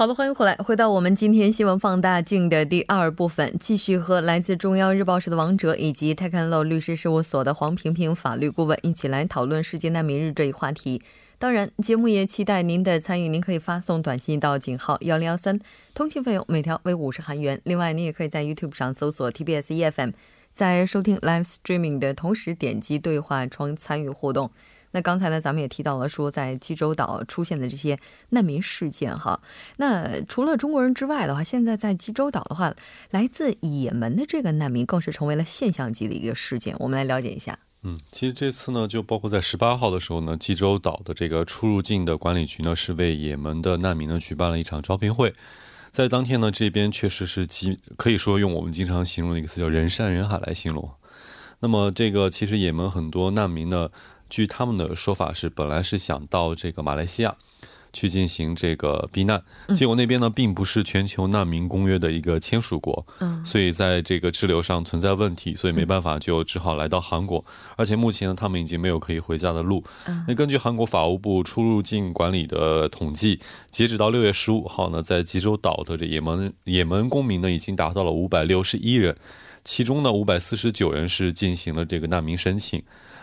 好的，欢迎回来，回到我们今天新闻放大镜的第二部分，继续和来自中央日报社的王哲以及泰康乐律师事务所的黄萍萍法律顾问一起来讨论世界难民日这一话题。当然，节目也期待您的参与，您可以发送短信到井号幺零幺三，通信费用每条为五十韩元。另外，您也可以在 YouTube 上搜索 TBS EFM，在收听 Live Streaming 的同时点击对话窗参与互动。那刚才呢，咱们也提到了说，在济州岛出现的这些难民事件哈。那除了中国人之外的话，现在在济州岛的话，来自也门的这个难民更是成为了现象级的一个事件。我们来了解一下。嗯，其实这次呢，就包括在十八号的时候呢，济州岛的这个出入境的管理局呢，是为也门的难民呢举办了一场招聘会。在当天呢，这边确实是极可以说用我们经常形容的一个词叫人山人海来形容。那么这个其实也门很多难民呢。据他们的说法是，本来是想到这个马来西亚去进行这个避难，结果那边呢并不是全球难民公约的一个签署国，嗯，所以在这个滞留上存在问题，所以没办法就只好来到韩国，而且目前呢他们已经没有可以回家的路。那根据韩国法务部出入境管理的统计，截止到六月十五号呢，在济州岛的这也门也门公民呢已经达到了五百六十一人，其中呢五百四十九人是进行了这个难民申请。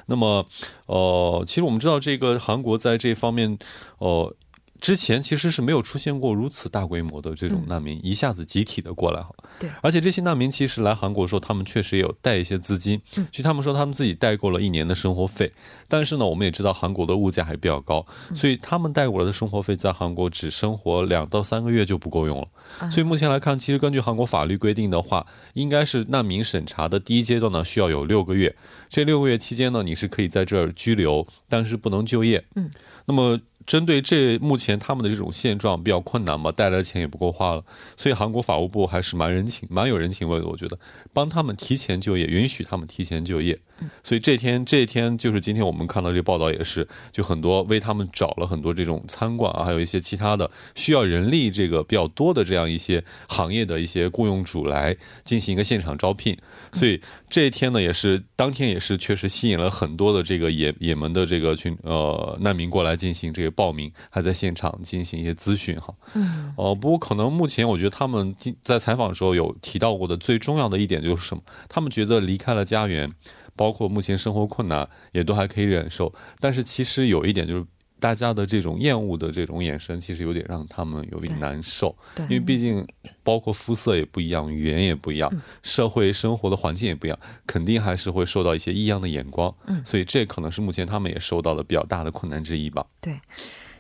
那么，呃，其实我们知道，这个韩国在这方面，呃。之前其实是没有出现过如此大规模的这种难民一下子集体的过来，对，而且这些难民其实来韩国的时候，他们确实也有带一些资金，据他们说他们自己带够了一年的生活费，但是呢，我们也知道韩国的物价还比较高，所以他们带过来的生活费在韩国只生活两到三个月就不够用了，所以目前来看，其实根据韩国法律规定的话，应该是难民审查的第一阶段呢需要有六个月，这六个月期间呢，你是可以在这儿居留，但是不能就业，嗯，那么。针对这目前他们的这种现状比较困难嘛，带来的钱也不够花了，所以韩国法务部还是蛮人情、蛮有人情味的。我觉得帮他们提前就业，允许他们提前就业。所以这天这天就是今天我们看到这报道也是，就很多为他们找了很多这种餐馆啊，还有一些其他的需要人力这个比较多的这样一些行业的一些雇佣主来进行一个现场招聘。所以这一天呢，也是当天也是确实吸引了很多的这个也也门的这个群呃难民过来进行这个。报名还在现场进行一些咨询哈，嗯，哦，不过可能目前我觉得他们在采访的时候有提到过的最重要的一点就是什么？他们觉得离开了家园，包括目前生活困难也都还可以忍受，但是其实有一点就是大家的这种厌恶的这种眼神，其实有点让他们有点难受，对，因为毕竟包括肤色也不一样，语言也不一样，社会生活的环境也不一样，肯定还是会受到一些异样的眼光，嗯，所以这可能是目前他们也受到的比较大的困难之一吧，对。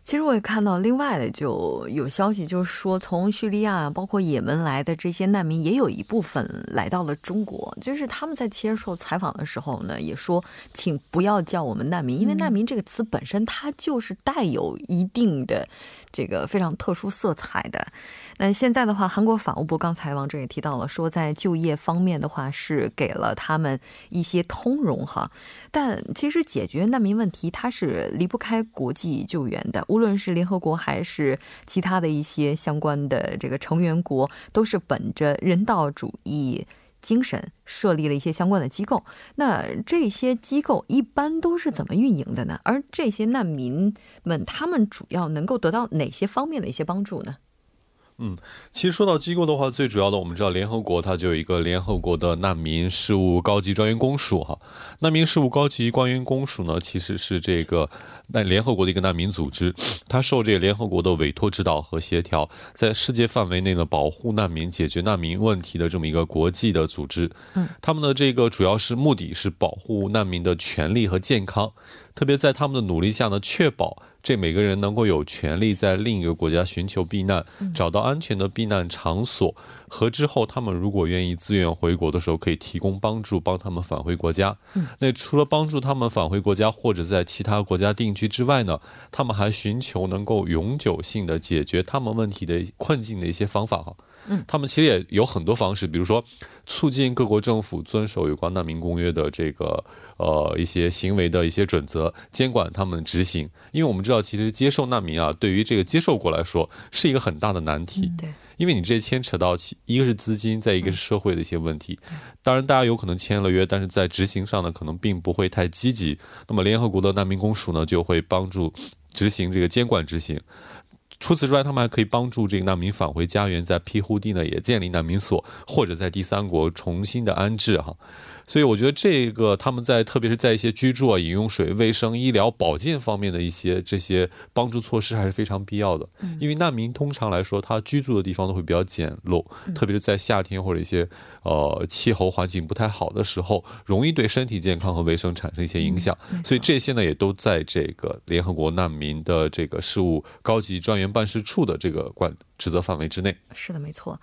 其实我也看到另外的就有消息，就是说从叙利亚包括也门来的这些难民，也有一部分来到了中国。就是他们在接受采访的时候呢，也说，请不要叫我们难民，因为难民这个词本身它就是带有一定的这个非常特殊色彩的。那现在的话，韩国法务部刚才王哲也提到了，说在就业方面的话是给了他们一些通融哈，但其实解决难民问题它是离不开国际救援的，无论是联合国还是其他的一些相关的这个成员国，都是本着人道主义精神设立了一些相关的机构。那这些机构一般都是怎么运营的呢？而这些难民们他们主要能够得到哪些方面的一些帮助呢？嗯，其实说到机构的话，最主要的我们知道，联合国它就有一个联合国的难民事务高级专员公署哈。难民事务高级官员公署呢，其实是这个那联合国的一个难民组织，它受这个联合国的委托指导和协调，在世界范围内呢保护难民、解决难民问题的这么一个国际的组织。嗯，他们的这个主要是目的是保护难民的权利和健康，特别在他们的努力下呢，确保。这每个人能够有权利在另一个国家寻求避难，找到安全的避难场所，和之后他们如果愿意自愿回国的时候，可以提供帮助，帮他们返回国家。那除了帮助他们返回国家或者在其他国家定居之外呢，他们还寻求能够永久性的解决他们问题的困境的一些方法哈。嗯，他们其实也有很多方式，比如说促进各国政府遵守有关难民公约的这个呃一些行为的一些准则，监管他们执行。因为我们知道，其实接受难民啊，对于这个接受国来说是一个很大的难题。对。因为你这牵扯到一个是资金，再一个是社会的一些问题。当然，大家有可能签了约，但是在执行上呢，可能并不会太积极。那么，联合国的难民公署呢，就会帮助执行这个监管执行。除此之外，他们还可以帮助这个难民返回家园，在庇护地呢也建立难民所，或者在第三国重新的安置哈。所以我觉得这个他们在特别是在一些居住啊、饮用水、卫生、医疗保健方面的一些这些帮助措施还是非常必要的。因为难民通常来说，他居住的地方都会比较简陋，特别是在夏天或者一些呃气候环境不太好的时候，容易对身体健康和卫生产生一些影响。所以这些呢，也都在这个联合国难民的这个事务高级专员办事处的这个管职责范围之内。是的，没错。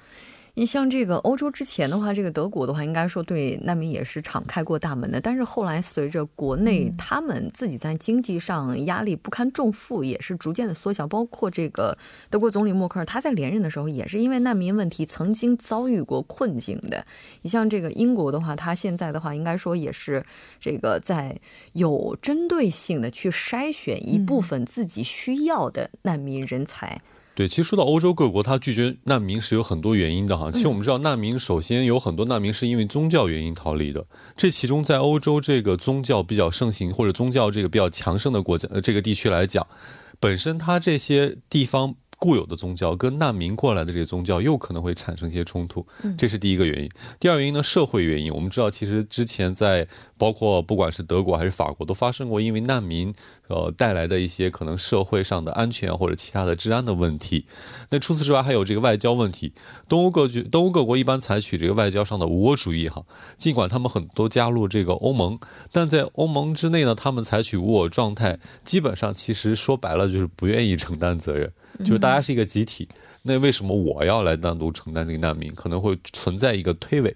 你像这个欧洲之前的话，这个德国的话，应该说对难民也是敞开过大门的。但是后来随着国内他们自己在经济上压力不堪重负，也是逐渐的缩小。包括这个德国总理默克尔，他在连任的时候也是因为难民问题曾经遭遇过困境的。你像这个英国的话，他现在的话应该说也是这个在有针对性的去筛选一部分自己需要的难民人才。对，其实说到欧洲各国，他拒绝难民是有很多原因的哈。其实我们知道，难民首先有很多难民是因为宗教原因逃离的。这其中，在欧洲这个宗教比较盛行或者宗教这个比较强盛的国家，呃，这个地区来讲，本身它这些地方。固有的宗教跟难民过来的这些宗教又可能会产生一些冲突，这是第一个原因。第二原因呢，社会原因。我们知道，其实之前在包括不管是德国还是法国，都发生过因为难民呃带来的一些可能社会上的安全或者其他的治安的问题。那除此之外，还有这个外交问题。东欧各局、东欧各国一般采取这个外交上的无我主义哈，尽管他们很多加入这个欧盟，但在欧盟之内呢，他们采取无我状态，基本上其实说白了就是不愿意承担责任。就是大家是一个集体，那为什么我要来单独承担这个难民？可能会存在一个推诿。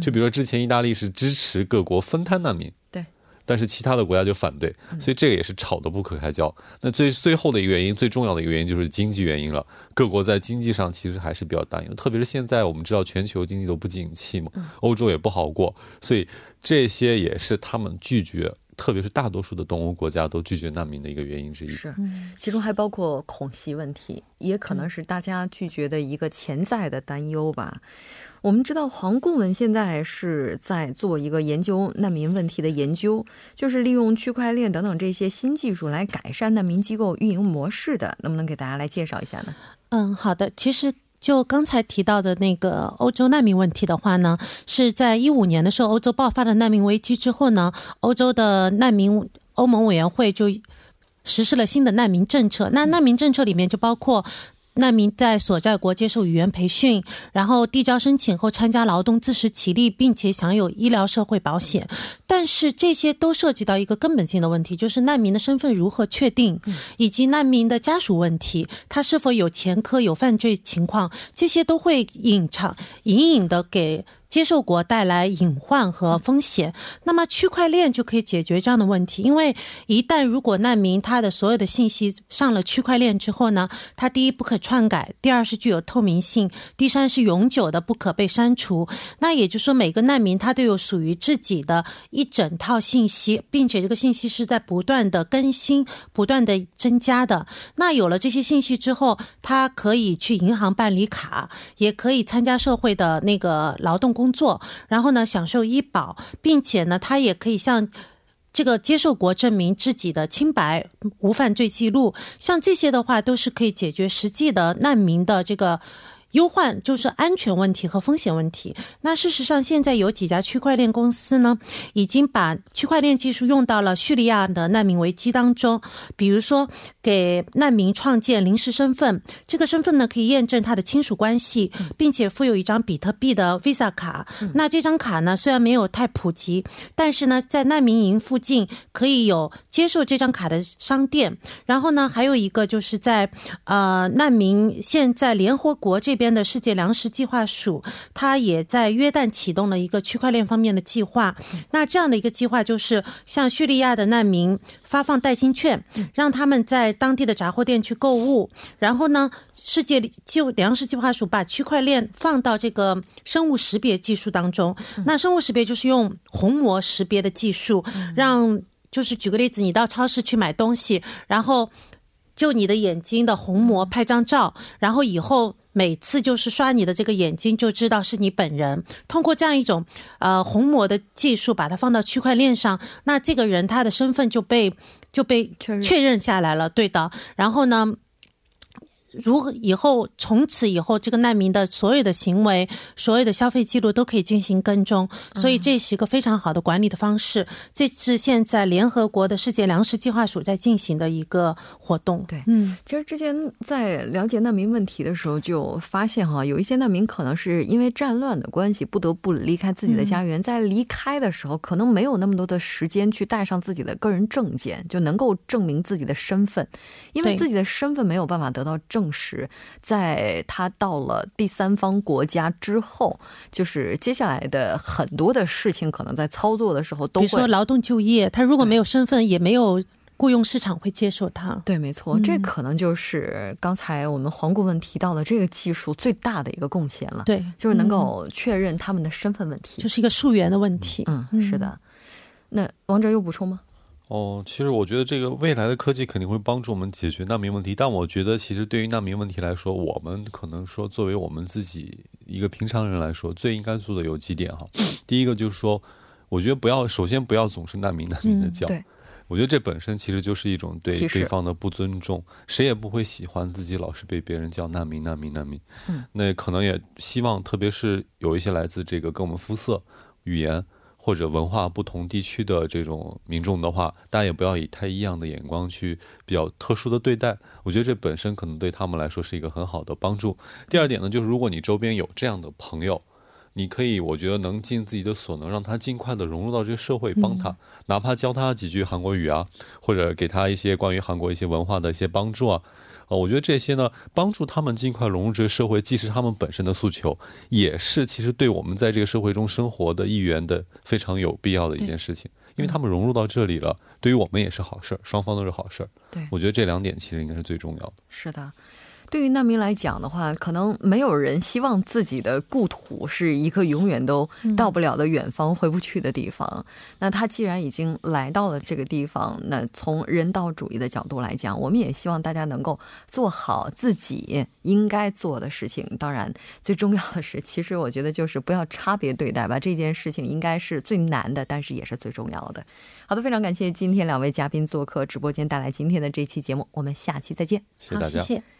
就比如说之前意大利是支持各国分摊难民，对，但是其他的国家就反对，所以这个也是吵得不可开交。那最最后的一个原因，最重要的一个原因就是经济原因了。各国在经济上其实还是比较担忧，特别是现在我们知道全球经济都不景气嘛，欧洲也不好过，所以这些也是他们拒绝。特别是大多数的东欧国家都拒绝难民的一个原因之一，是，其中还包括恐袭问题，也可能是大家拒绝的一个潜在的担忧吧。我们知道，黄顾问现在是在做一个研究难民问题的研究，就是利用区块链等等这些新技术来改善难民机构运营模式的，能不能给大家来介绍一下呢？嗯，好的，其实。就刚才提到的那个欧洲难民问题的话呢，是在一五年的时候，欧洲爆发了难民危机之后呢，欧洲的难民欧盟委员会就实施了新的难民政策。那难民政策里面就包括。难民在所在国接受语言培训，然后递交申请后参加劳动自食其力，并且享有医疗社会保险。但是这些都涉及到一个根本性的问题，就是难民的身份如何确定，以及难民的家属问题，他是否有前科、有犯罪情况，这些都会隐藏、隐隐的给。接受国带来隐患和风险，那么区块链就可以解决这样的问题。因为一旦如果难民他的所有的信息上了区块链之后呢，他第一不可篡改，第二是具有透明性，第三是永久的不可被删除。那也就是说，每个难民他都有属于自己的一整套信息，并且这个信息是在不断的更新、不断的增加的。那有了这些信息之后，他可以去银行办理卡，也可以参加社会的那个劳动。工作，然后呢，享受医保，并且呢，他也可以向这个接受国证明自己的清白、无犯罪记录，像这些的话，都是可以解决实际的难民的这个。忧患就是安全问题和风险问题。那事实上，现在有几家区块链公司呢，已经把区块链技术用到了叙利亚的难民危机当中。比如说，给难民创建临时身份，这个身份呢可以验证他的亲属关系，并且附有一张比特币的 Visa 卡。那这张卡呢，虽然没有太普及，但是呢，在难民营附近可以有接受这张卡的商店。然后呢，还有一个就是在呃难民现在联合国这。边的世界粮食计划署，它也在约旦启动了一个区块链方面的计划。那这样的一个计划就是向叙利亚的难民发放代金券，让他们在当地的杂货店去购物。然后呢，世界就粮食计划署把区块链放到这个生物识别技术当中。那生物识别就是用虹膜识别的技术，让就是举个例子，你到超市去买东西，然后。就你的眼睛的虹膜拍张照，然后以后每次就是刷你的这个眼睛，就知道是你本人。通过这样一种呃虹膜的技术，把它放到区块链上，那这个人他的身份就被就被确认下来了。对的，然后呢？如以后从此以后，这个难民的所有的行为、所有的消费记录都可以进行跟踪，所以这是一个非常好的管理的方式。这是现在联合国的世界粮食计划署在进行的一个活动。对，嗯，其实之前在了解难民问题的时候，就发现哈，有一些难民可能是因为战乱的关系，不得不离开自己的家园，在离开的时候，可能没有那么多的时间去带上自己的个人证件，就能够证明自己的身份，因为自己的身份没有办法得到证。证实，在他到了第三方国家之后，就是接下来的很多的事情，可能在操作的时候都会，比如说劳动就业，他如果没有身份，也没有雇佣市场会接受他。对，没错，这可能就是刚才我们黄顾问提到的这个技术最大的一个贡献了。对，就是能够确认他们的身份问题，就是一个溯源的问题。嗯，是的。那王哲有补充吗？哦，其实我觉得这个未来的科技肯定会帮助我们解决难民问题，但我觉得其实对于难民问题来说，我们可能说作为我们自己一个平常人来说，最应该做的有几点哈。第一个就是说，我觉得不要首先不要总是难民难民的叫，我觉得这本身其实就是一种对对方的不尊重，谁也不会喜欢自己老是被别人叫难民难民难民。嗯，那可能也希望，特别是有一些来自这个跟我们肤色、语言。或者文化不同地区的这种民众的话，大家也不要以太异样的眼光去比较特殊的对待。我觉得这本身可能对他们来说是一个很好的帮助。第二点呢，就是如果你周边有这样的朋友，你可以，我觉得能尽自己的所能，让他尽快的融入到这个社会，帮他，哪怕教他几句韩国语啊，或者给他一些关于韩国一些文化的一些帮助啊。呃，我觉得这些呢，帮助他们尽快融入这个社会，既是他们本身的诉求，也是其实对我们在这个社会中生活的一员的非常有必要的一件事情。因为他们融入到这里了，对于我们也是好事儿，双方都是好事儿。对，我觉得这两点其实应该是最重要的。是的。对于难民来讲的话，可能没有人希望自己的故土是一个永远都到不了的远方、回不去的地方。那他既然已经来到了这个地方，那从人道主义的角度来讲，我们也希望大家能够做好自己应该做的事情。当然，最重要的是，其实我觉得就是不要差别对待吧。这件事情应该是最难的，但是也是最重要的。好的，非常感谢今天两位嘉宾做客直播间，带来今天的这期节目。我们下期再见。谢谢大家。谢谢。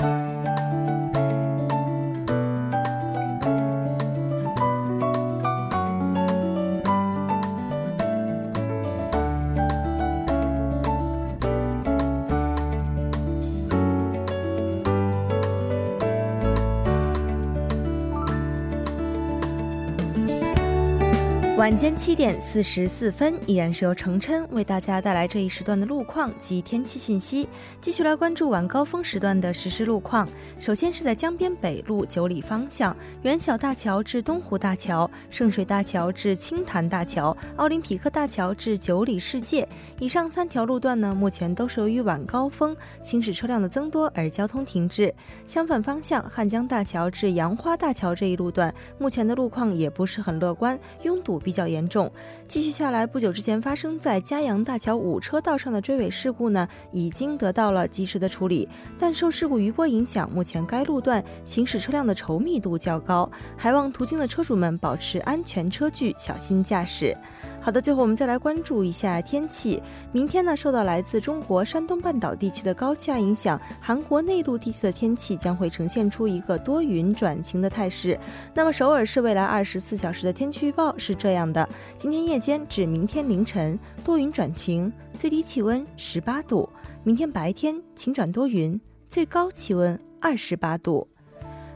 晚间七点四十四分，依然是由程琛为大家带来这一时段的路况及天气信息。继续来关注晚高峰时段的实时路况。首先是在江边北路九里方向，元小大桥至东湖大桥、圣水大桥至青潭大桥、奥林匹克大桥至九里世界。以上三条路段呢，目前都是由于晚高峰行驶车辆的增多而交通停滞。相反方向，汉江大桥至杨花大桥这一路段，目前的路况也不是很乐观，拥堵比。较严重。继续下来，不久之前发生在嘉阳大桥五车道上的追尾事故呢，已经得到了及时的处理。但受事故余波影响，目前该路段行驶车辆的稠密度较高，还望途经的车主们保持安全车距，小心驾驶。好的，最后我们再来关注一下天气。明天呢，受到来自中国山东半岛地区的高气压影响，韩国内陆地区的天气将会呈现出一个多云转晴的态势。那么首尔市未来二十四小时的天气预报是这样的：今天夜间至明天凌晨多云转晴，最低气温十八度；明天白天晴转多云，最高气温二十八度。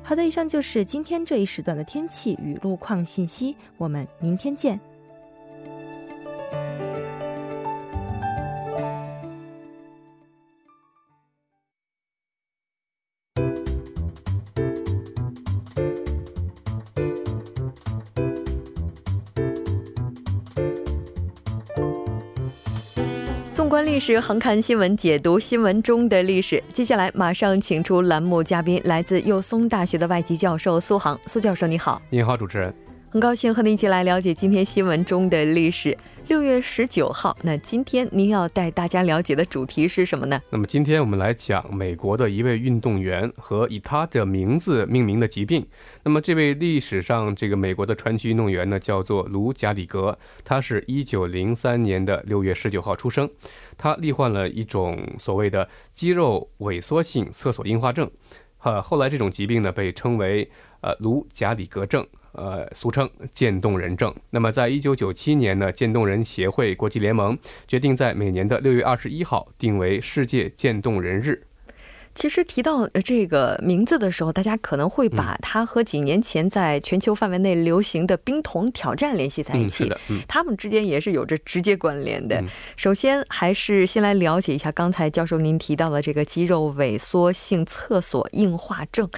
好的，以上就是今天这一时段的天气与路况信息，我们明天见。观历史，横看新闻，解读新闻中的历史。接下来马上请出栏目嘉宾，来自幼松大学的外籍教授苏杭。苏教授，你好。你好，主持人。很高兴和你一起来了解今天新闻中的历史。六月十九号，那今天您要带大家了解的主题是什么呢？那么今天我们来讲美国的一位运动员和以他的名字命名的疾病。那么这位历史上这个美国的传奇运动员呢，叫做卢加里格，他是一九零三年的六月十九号出生，他罹患了一种所谓的肌肉萎缩性厕所硬化症，呃，后来这种疾病呢被称为呃卢加里格症。呃，俗称渐冻人症。那么，在一九九七年呢，渐冻人协会国际联盟决定在每年的六月二十一号定为世界渐冻人日。其实提到这个名字的时候，大家可能会把它和几年前在全球范围内流行的冰桶挑战联系在一起。他们之间也是有着直接关联的。首先，还是先来了解一下刚才教授您提到的这个肌肉萎缩性厕所硬化症。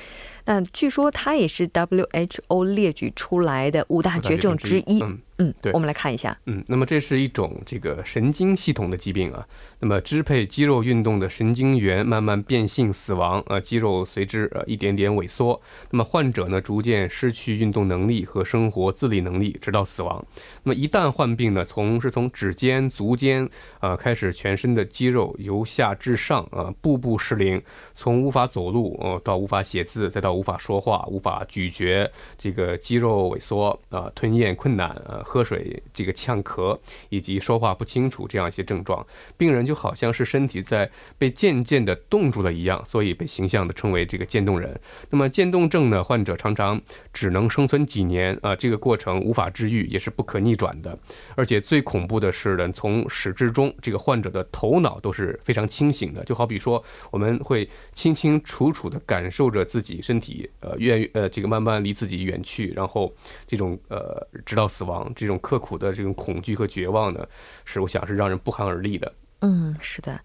那据说它也是 WHO 列举出来的五大绝症之一。嗯，对，我们来看一下。嗯，那么这是一种这个神经系统的疾病啊。那么支配肌肉运动的神经元慢慢变性死亡，呃，肌肉随之呃一点点萎缩。那么患者呢，逐渐失去运动能力和生活自理能力，直到死亡。那么一旦患病呢，从是从指尖、足尖啊开始，全身的肌肉由下至上啊，步步失灵，从无法走路呃到无法写字，再到无法说话、无法咀嚼，这个肌肉萎缩啊，吞咽困难啊。喝水这个呛咳以及说话不清楚这样一些症状，病人就好像是身体在被渐渐的冻住了一样，所以被形象的称为这个渐冻人。那么渐冻症呢，患者常常只能生存几年啊，这个过程无法治愈，也是不可逆转的。而且最恐怖的是呢，从始至终，这个患者的头脑都是非常清醒的，就好比说我们会清清楚楚的感受着自己身体呃远呃这个慢慢离自己远去，然后这种呃直到死亡。这种刻苦的这种恐惧和绝望呢，是我想是让人不寒而栗的。嗯，是的，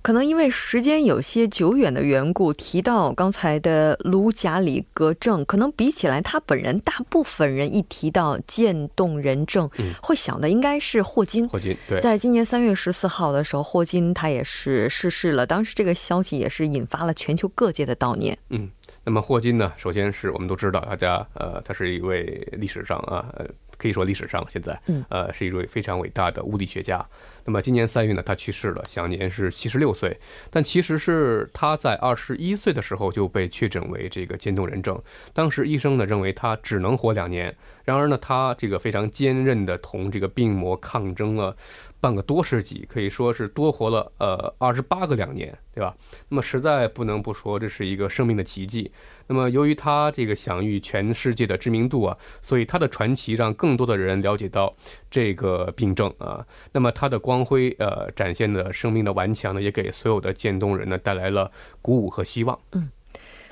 可能因为时间有些久远的缘故，提到刚才的卢贾里格症，可能比起来他本人，大部分人一提到渐冻人症，会想的应该是霍金。霍金，对，在今年三月十四号的时候，霍金他也是逝世了。当时这个消息也是引发了全球各界的悼念。嗯，那么霍金呢，首先是我们都知道，大家呃，他是一位历史上啊呃。可以说历史上现在，呃，是一位非常伟大的物理学家。那么今年三月呢，他去世了，享年是七十六岁。但其实是他在二十一岁的时候就被确诊为这个渐冻人症，当时医生呢认为他只能活两年。然而呢，他这个非常坚韧的同这个病魔抗争了半个多世纪，可以说是多活了呃二十八个两年，对吧？那么实在不能不说这是一个生命的奇迹。那么由于他这个享誉全世界的知名度啊，所以他的传奇让更多的人了解到这个病症啊。那么他的光辉呃展现的生命的顽强呢，也给所有的渐冻人呢带来了鼓舞和希望。嗯。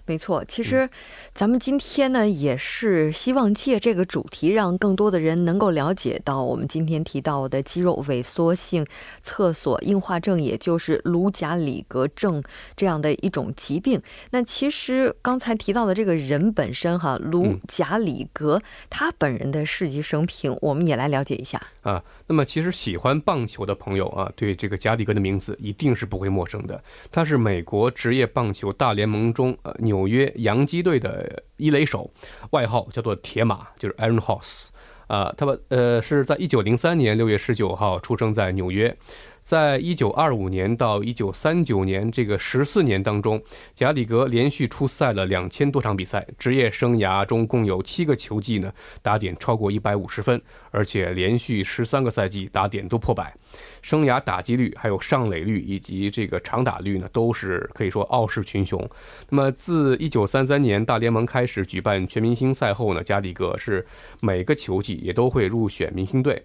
没错，其实咱们今天呢，也是希望借这个主题，让更多的人能够了解到我们今天提到的肌肉萎缩性厕所硬化症，也就是卢贾里格症这样的一种疾病。那其实刚才提到的这个人本身哈，卢贾里格他本人的事迹生平，我们也来了解一下啊。那么其实喜欢棒球的朋友啊，对这个贾里格的名字一定是不会陌生的。他是美国职业棒球大联盟中呃纽约洋基队的一垒手，外号叫做铁马，就是 Iron Horse。啊，他们呃是在一九零三年六月十九号出生在纽约。在一九二五年到一九三九年这个十四年当中，贾里格连续出赛了两千多场比赛，职业生涯中共有七个球季呢打点超过一百五十分，而且连续十三个赛季打点都破百，生涯打击率、还有上垒率以及这个长打率呢都是可以说傲视群雄。那么自一九三三年大联盟开始举办全明星赛后呢，贾里格是每个球季也都会入选明星队。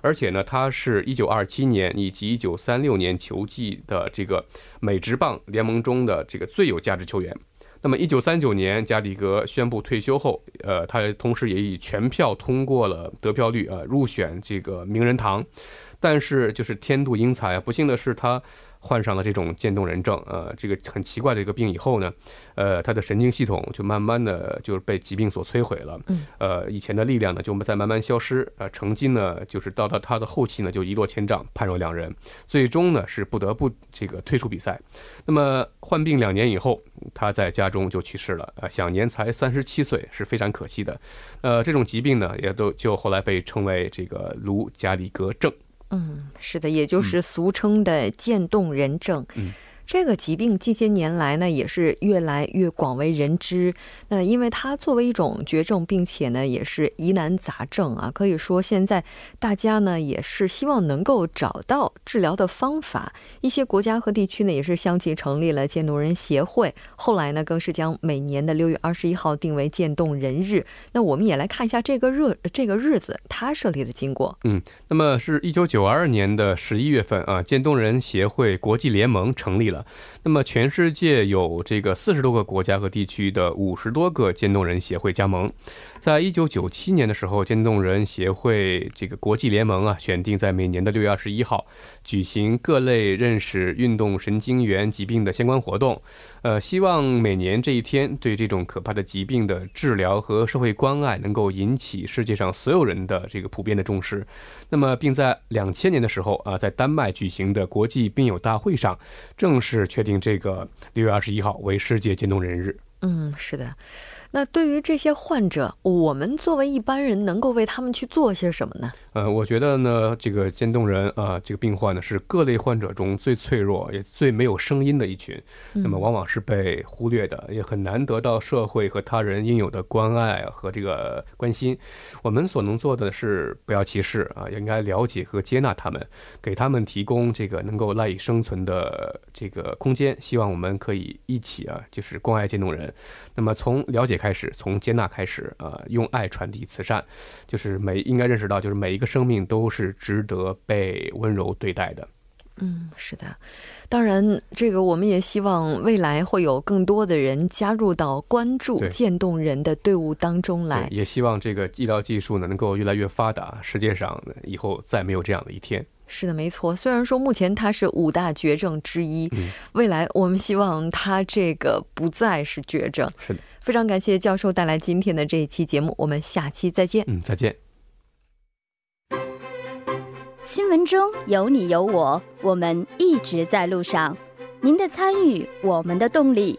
而且呢，他是一九二七年以及一九三六年球季的这个美职棒联盟中的这个最有价值球员。那么一九三九年，加里格宣布退休后，呃，他同时也以全票通过了得票率啊入选这个名人堂。但是就是天妒英才，不幸的是他患上了这种渐冻人症，呃，这个很奇怪的一个病以后呢，呃，他的神经系统就慢慢的就是被疾病所摧毁了，嗯，呃，以前的力量呢就在慢慢消失，呃，成绩呢就是到到他的后期呢就一落千丈，判若两人，最终呢是不得不这个退出比赛。那么患病两年以后，他在家中就去世了，呃，享年才三十七岁，是非常可惜的。呃，这种疾病呢也都就后来被称为这个卢加里格症。嗯，是的，也就是俗称的渐冻人症。嗯。这个疾病近些年来呢，也是越来越广为人知。那因为它作为一种绝症，并且呢，也是疑难杂症啊，可以说现在大家呢也是希望能够找到治疗的方法。一些国家和地区呢，也是相继成立了渐冻人协会。后来呢，更是将每年的六月二十一号定为渐冻人日。那我们也来看一下这个日这个日子它设立的经过。嗯，那么是一九九二年的十一月份啊，渐冻人协会国际联盟成立了。那么，全世界有这个四十多个国家和地区的五十多个渐冻人协会加盟。在一九九七年的时候，渐冻人协会这个国际联盟啊，选定在每年的六月二十一号举行各类认识运动神经元疾病的相关活动。呃，希望每年这一天对这种可怕的疾病的治疗和社会关爱能够引起世界上所有人的这个普遍的重视。那么，并在两千年的时候啊，在丹麦举行的国际病友大会上，正式确定这个六月二十一号为世界渐冻人日。嗯，是的。那对于这些患者，我们作为一般人，能够为他们去做些什么呢？呃，我觉得呢，这个渐冻人啊，这个病患呢，是各类患者中最脆弱也最没有声音的一群，那么往往是被忽略的，也很难得到社会和他人应有的关爱和这个关心。我们所能做的是不要歧视啊，应该了解和接纳他们，给他们提供这个能够赖以生存的这个空间。希望我们可以一起啊，就是关爱渐冻人。那么从了解开始，从接纳开始，呃，用爱传递慈善，就是每应该认识到，就是每一个生命都是值得被温柔对待的。嗯，是的。当然，这个我们也希望未来会有更多的人加入到关注渐冻人的队伍当中来。也希望这个医疗技术呢能够越来越发达，世界上以后再没有这样的一天。是的，没错。虽然说目前它是五大绝症之一，未来我们希望它这个不再是绝症。是的，非常感谢教授带来今天的这一期节目，我们下期再见。嗯，再见。新闻中有你有我，我们一直在路上。您的参与，我们的动力。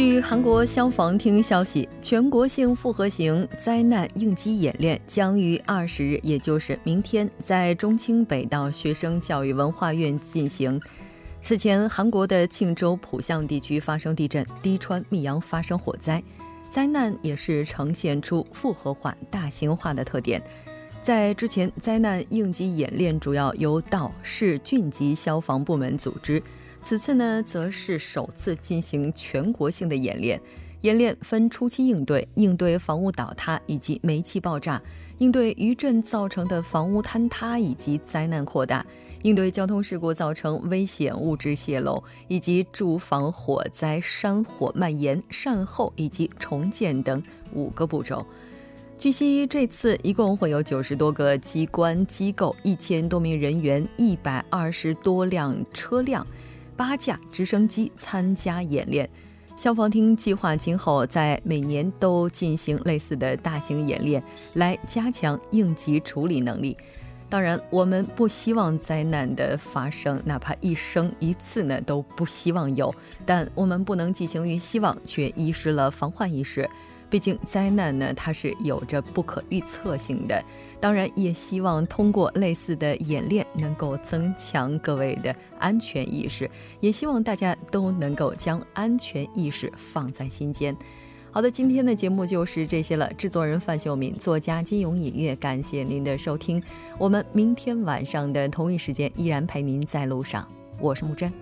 据韩国消防厅消息，全国性复合型灾难应急演练将于二十日，也就是明天，在中清北道学生教育文化院进行。此前，韩国的庆州浦项地区发生地震，利川密阳发生火灾，灾难也是呈现出复合化、大型化的特点。在之前，灾难应急演练主要由道、市、郡级消防部门组织。此次呢，则是首次进行全国性的演练。演练分初期应对、应对房屋倒塌以及煤气爆炸、应对余震造成的房屋坍塌以及灾难扩大、应对交通事故造成危险物质泄漏以及住房火灾、山火蔓延、善后以及重建等五个步骤。据悉，这次一共会有九十多个机关机构、一千多名人员、一百二十多辆车辆。八架直升机参加演练，消防厅计划今后在每年都进行类似的大型演练，来加强应急处理能力。当然，我们不希望灾难的发生，哪怕一生一次呢，都不希望有。但我们不能寄情于希望，却遗失了防患意识。毕竟灾难呢，它是有着不可预测性的。当然，也希望通过类似的演练，能够增强各位的安全意识，也希望大家都能够将安全意识放在心间。好的，今天的节目就是这些了。制作人范秀敏，作家金勇隐月，感谢您的收听。我们明天晚上的同一时间依然陪您在路上。我是木真。